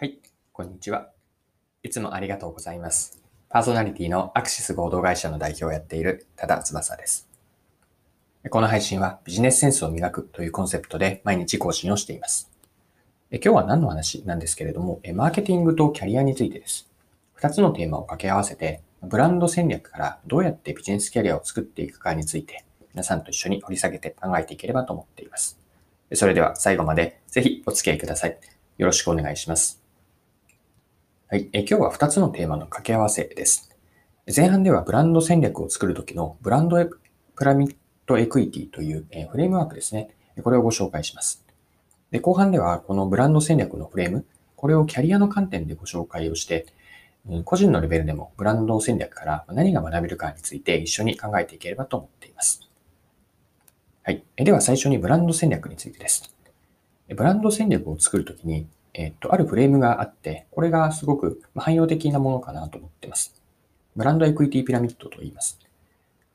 はい、こんにちは。いつもありがとうございます。パーソナリティのアクシス合同会社の代表をやっている多田翼です。この配信はビジネスセンスを磨くというコンセプトで毎日更新をしています。今日は何の話なんですけれども、マーケティングとキャリアについてです。二つのテーマを掛け合わせて、ブランド戦略からどうやってビジネスキャリアを作っていくかについて、皆さんと一緒に掘り下げて考えていければと思っています。それでは最後までぜひお付き合いください。よろしくお願いします。はい。え今日は2つのテーマの掛け合わせです。前半ではブランド戦略を作るときのブランドプラミッドエクイティというフレームワークですね。これをご紹介します。で後半ではこのブランド戦略のフレーム、これをキャリアの観点でご紹介をして、個人のレベルでもブランド戦略から何が学べるかについて一緒に考えていければと思っています。はい。では最初にブランド戦略についてです。ブランド戦略を作るときにえっと、あるフレームがあって、これがすごく汎用的なものかなと思ってます。ブランドエクイティピラミッドと言います。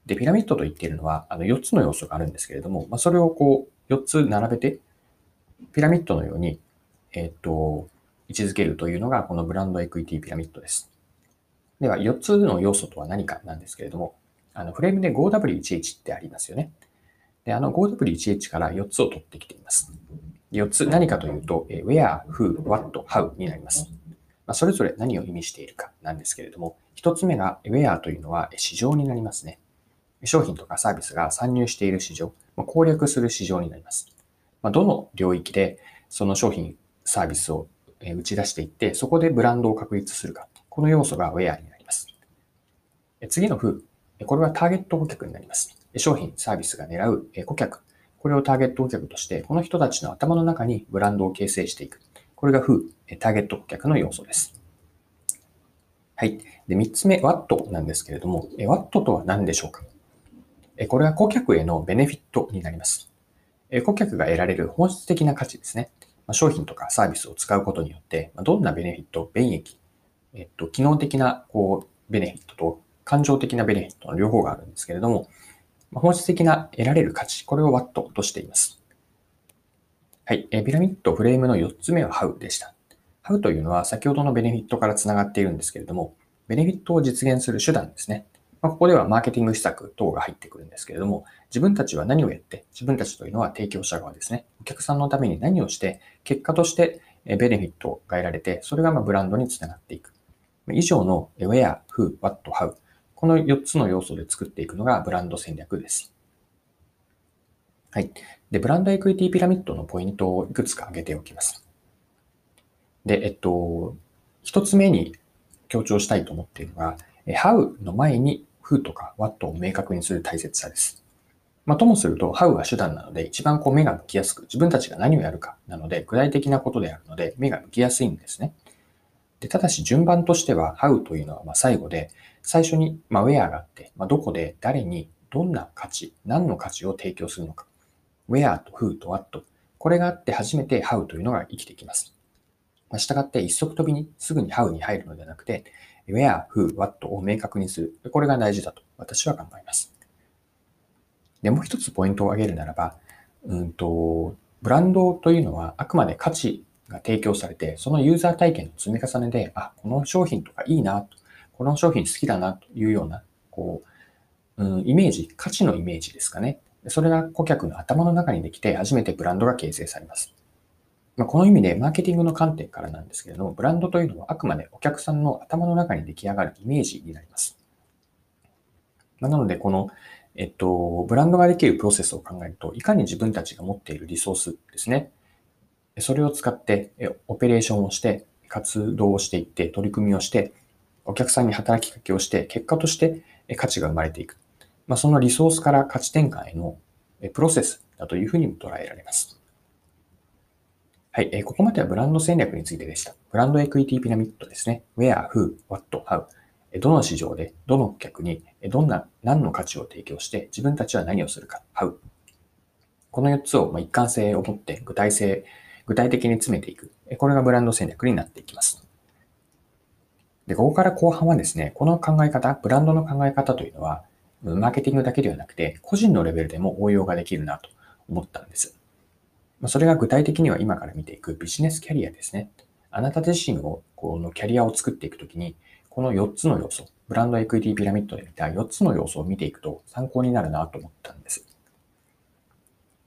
で、ピラミッドと言っているのは、あの、4つの要素があるんですけれども、まあ、それをこう、4つ並べて、ピラミッドのように、えっと、位置づけるというのが、このブランドエクイティピラミッドです。では、4つの要素とは何かなんですけれども、あの、フレームで 5W1H ってありますよね。で、あの 5W1H から4つを取ってきています。4つ何かというと、where, who, what, how になります。ま、それぞれ何を意味しているかなんですけれども、1つ目が where というのは市場になりますね。商品とかサービスが参入している市場、攻略する市場になります。ま、どの領域でその商品、サービスを打ち出していって、そこでブランドを確立するか。この要素が where になります。次の who。これはターゲット顧客になります。商品、サービスが狙う顧客。これをターゲット顧客として、この人たちの頭の中にブランドを形成していく。これが Who、ターゲット顧客の要素です。はい。で、3つ目、What なんですけれども、What とは何でしょうか？これは顧客へのベネフィットになります。顧客が得られる本質的な価値ですね。商品とかサービスを使うことによって、どんなベネフィット、便益、えっと、機能的なこうベネフィットと感情的なベネフィットの両方があるんですけれども、本質的な得られる価値、これを What としています。はい。ピラミッドフレームの4つ目は How でした。How というのは先ほどのベネフィットからつながっているんですけれども、ベネフィットを実現する手段ですね。まあ、ここではマーケティング施策等が入ってくるんですけれども、自分たちは何をやって、自分たちというのは提供者側ですね。お客さんのために何をして、結果としてベネフィットが得られて、それがまブランドにつながっていく。以上の Where, Who, What, How この4つの要素で作っていくのがブランド戦略です。はい。で、ブランドエクイティピラミッドのポイントをいくつか挙げておきます。で、えっと、一つ目に強調したいと思っているのが、How の前に Who とか What を明確にする大切さです。まあ、ともすると、How は手段なので、一番こう目が向きやすく、自分たちが何をやるかなので、具体的なことであるので、目が向きやすいんですね。でただし、順番としては、How というのはま最後で、最初に、まあ、where があって、まあ、どこで誰にどんな価値、何の価値を提供するのか。where と who と what。これがあって初めて how というのが生きてきます。まあ、したがって一足飛びにすぐに how に入るのではなくて、where, who, what を明確にする。これが大事だと私は考えます。で、もう一つポイントを挙げるならば、うんと、ブランドというのはあくまで価値が提供されて、そのユーザー体験の積み重ねで、あ、この商品とかいいなとこの商品好きだなというような、こう、うん、イメージ、価値のイメージですかね。それが顧客の頭の中にできて初めてブランドが形成されます。まあ、この意味でマーケティングの観点からなんですけれども、ブランドというのはあくまでお客さんの頭の中に出来上がるイメージになります。まあ、なので、この、えっと、ブランドができるプロセスを考えると、いかに自分たちが持っているリソースですね。それを使ってオペレーションをして、活動をしていって、取り組みをして、お客さんに働きかけをして、結果として価値が生まれていく。まあ、そのリソースから価値転換へのプロセスだというふうにも捉えられます。はい。ここまではブランド戦略についてでした。ブランドエクイティピラミッドですね。where, who, what, how。どの市場で、どの顧客に、どんな、何の価値を提供して、自分たちは何をするか、how。この4つを一貫性を持って具体性、具体的に詰めていく。これがブランド戦略になっていきます。で、ここから後半はですね、この考え方、ブランドの考え方というのは、マーケティングだけではなくて、個人のレベルでも応用ができるなと思ったんです。それが具体的には今から見ていくビジネスキャリアですね。あなた自身を、このキャリアを作っていくときに、この4つの要素、ブランドエクイティピラミッドで見た4つの要素を見ていくと参考になるなと思ったんです。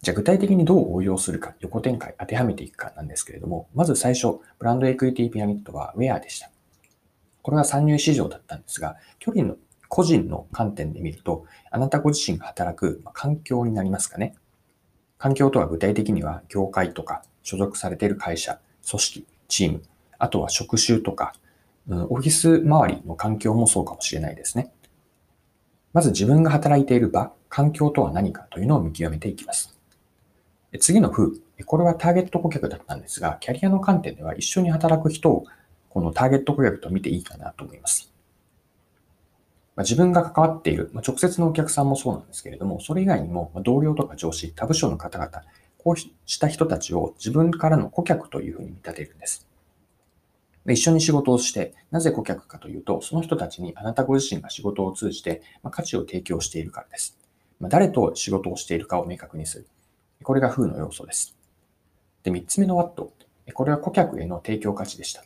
じゃあ具体的にどう応用するか、横展開当てはめていくかなんですけれども、まず最初、ブランドエクイティピラミッドはウェアでした。これは参入市場だったんですが、距離の個人の観点で見ると、あなたご自身が働く環境になりますかね。環境とは具体的には、業界とか、所属されている会社、組織、チーム、あとは職種とか、オフィス周りの環境もそうかもしれないですね。まず自分が働いている場、環境とは何かというのを見極めていきます。次の風、これはターゲット顧客だったんですが、キャリアの観点では一緒に働く人をこのターゲット顧客と見ていいかなと思います。ま自分が関わっている、ま直接のお客さんもそうなんですけれども、それ以外にもま同僚とか上司、他部署の方々、こうした人たちを自分からの顧客というふうに見立てるんです。で一緒に仕事をして、なぜ顧客かというと、その人たちにあなたご自身が仕事を通じて、ま価値を提供しているからです。ま誰と仕事をしているかを明確にする。これが風の要素です。で、3つ目のワット。これは顧客への提供価値でした。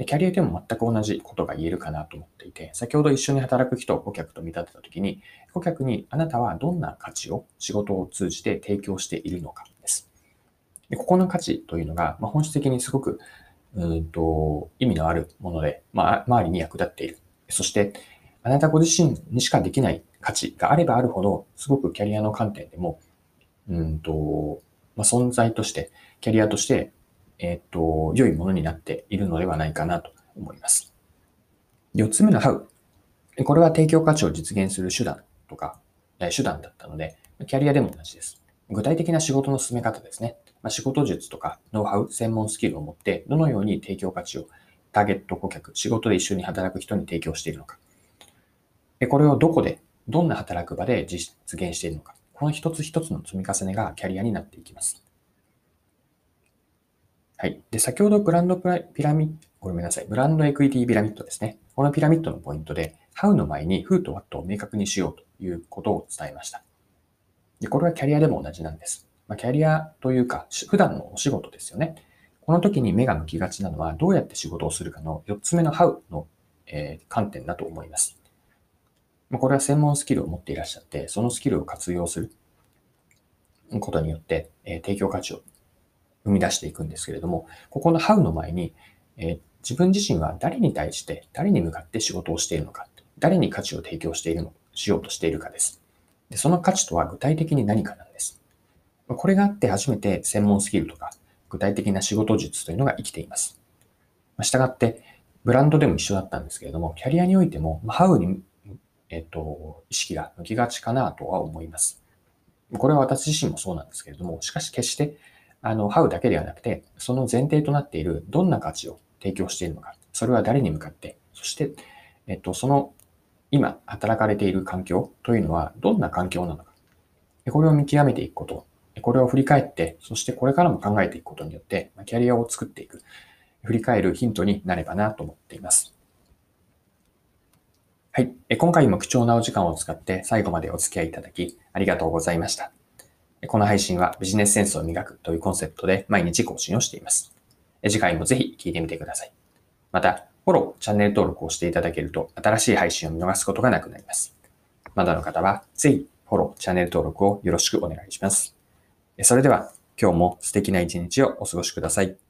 でキャリアでも全く同じことが言えるかなと思っていて、先ほど一緒に働く人顧客と見立てたときに、顧客にあなたはどんな価値を仕事を通じて提供しているのかです。でここの価値というのが、まあ、本質的にすごくうんと意味のあるもので、まあ、周りに役立っている。そして、あなたご自身にしかできない価値があればあるほど、すごくキャリアの観点でも、うんと、まあ、存在として、キャリアとして、えっ、と、良いものになっているのではないかなと思います。四つ目の How。これは提供価値を実現する手段とか、手段だったので、キャリアでも同じです。具体的な仕事の進め方ですね。ま、仕事術とかノウハウ、専門スキルを持って、どのように提供価値をターゲット顧客、仕事で一緒に働く人に提供しているのか。これをどこで、どんな働く場で実現しているのか。この一つ一つの積み重ねがキャリアになっていきます。はい。で、先ほどブランドピラミッド、ごめんなさい。ブランドエクイティピラミッドですね。このピラミッドのポイントで、How の前に Who と What を明確にしようということを伝えました。で、これはキャリアでも同じなんです。まあ、キャリアというか、普段のお仕事ですよね。この時に目が向きがちなのは、どうやって仕事をするかの4つ目の How の、え、観点だと思います。ま、これは専門スキルを持っていらっしゃって、そのスキルを活用することによって、え、提供価値を生み出していくんですけれども、ここの How の前に、えー、自分自身は誰に対して、誰に向かって仕事をしているのか、誰に価値を提供しているの、しようとしているかです。でその価値とは具体的に何かなんです。これがあって初めて専門スキルとか具体的な仕事術というのが生きています。したがって、ブランドでも一緒だったんですけれども、キャリアにおいても、ハウに、えっと、意識が向きがちかなとは思います。これは私自身もそうなんですけれども、しかし決して、あの、ハウだけではなくて、その前提となっているどんな価値を提供しているのか、それは誰に向かって、そして、えっと、その今働かれている環境というのはどんな環境なのか、これを見極めていくことこれを振り返って、そしてこれからも考えていくことによって、キャリアを作っていく、振り返るヒントになればなと思っています。はい。今回も貴重なお時間を使って最後までお付き合いいただきありがとうございました。この配信はビジネスセンスを磨くというコンセプトで毎日更新をしています。次回もぜひ聴いてみてください。また、フォロー、チャンネル登録をしていただけると新しい配信を見逃すことがなくなります。まだの方はぜひフォロー、チャンネル登録をよろしくお願いします。それでは今日も素敵な一日をお過ごしください。